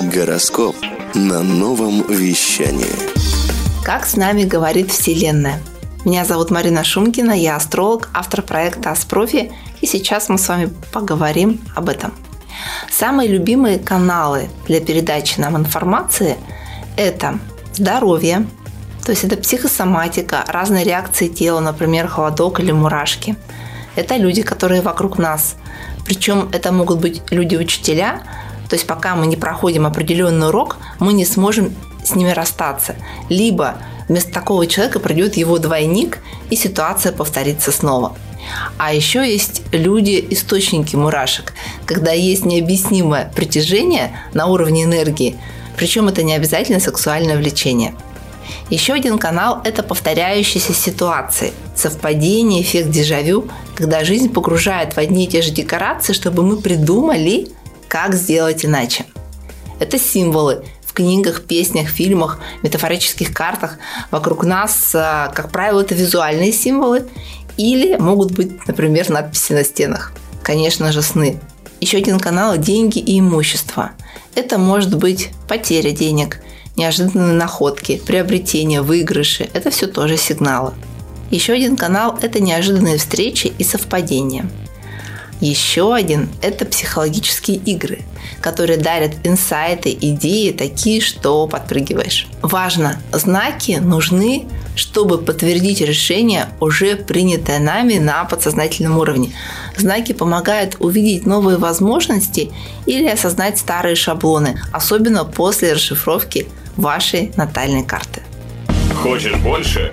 Гороскоп на новом вещании. Как с нами говорит Вселенная? Меня зовут Марина Шумкина, я астролог, автор проекта Аспрофи, и сейчас мы с вами поговорим об этом. Самые любимые каналы для передачи нам информации – это здоровье, то есть это психосоматика, разные реакции тела, например, холодок или мурашки. Это люди, которые вокруг нас. Причем это могут быть люди-учителя, то есть пока мы не проходим определенный урок, мы не сможем с ними расстаться. Либо вместо такого человека придет его двойник, и ситуация повторится снова. А еще есть люди-источники мурашек, когда есть необъяснимое притяжение на уровне энергии, причем это не обязательно сексуальное влечение. Еще один канал – это повторяющиеся ситуации, совпадение, эффект дежавю, когда жизнь погружает в одни и те же декорации, чтобы мы придумали, как сделать иначе. Это символы в книгах, песнях, фильмах, метафорических картах. Вокруг нас, а, как правило, это визуальные символы или могут быть, например, надписи на стенах. Конечно же, сны. Еще один канал – деньги и имущество. Это может быть потеря денег, неожиданные находки, приобретения, выигрыши. Это все тоже сигналы. Еще один канал – это неожиданные встречи и совпадения. Еще один – это психологические игры, которые дарят инсайты, идеи такие, что подпрыгиваешь. Важно, знаки нужны, чтобы подтвердить решение, уже принятое нами на подсознательном уровне. Знаки помогают увидеть новые возможности или осознать старые шаблоны, особенно после расшифровки вашей натальной карты. Хочешь больше?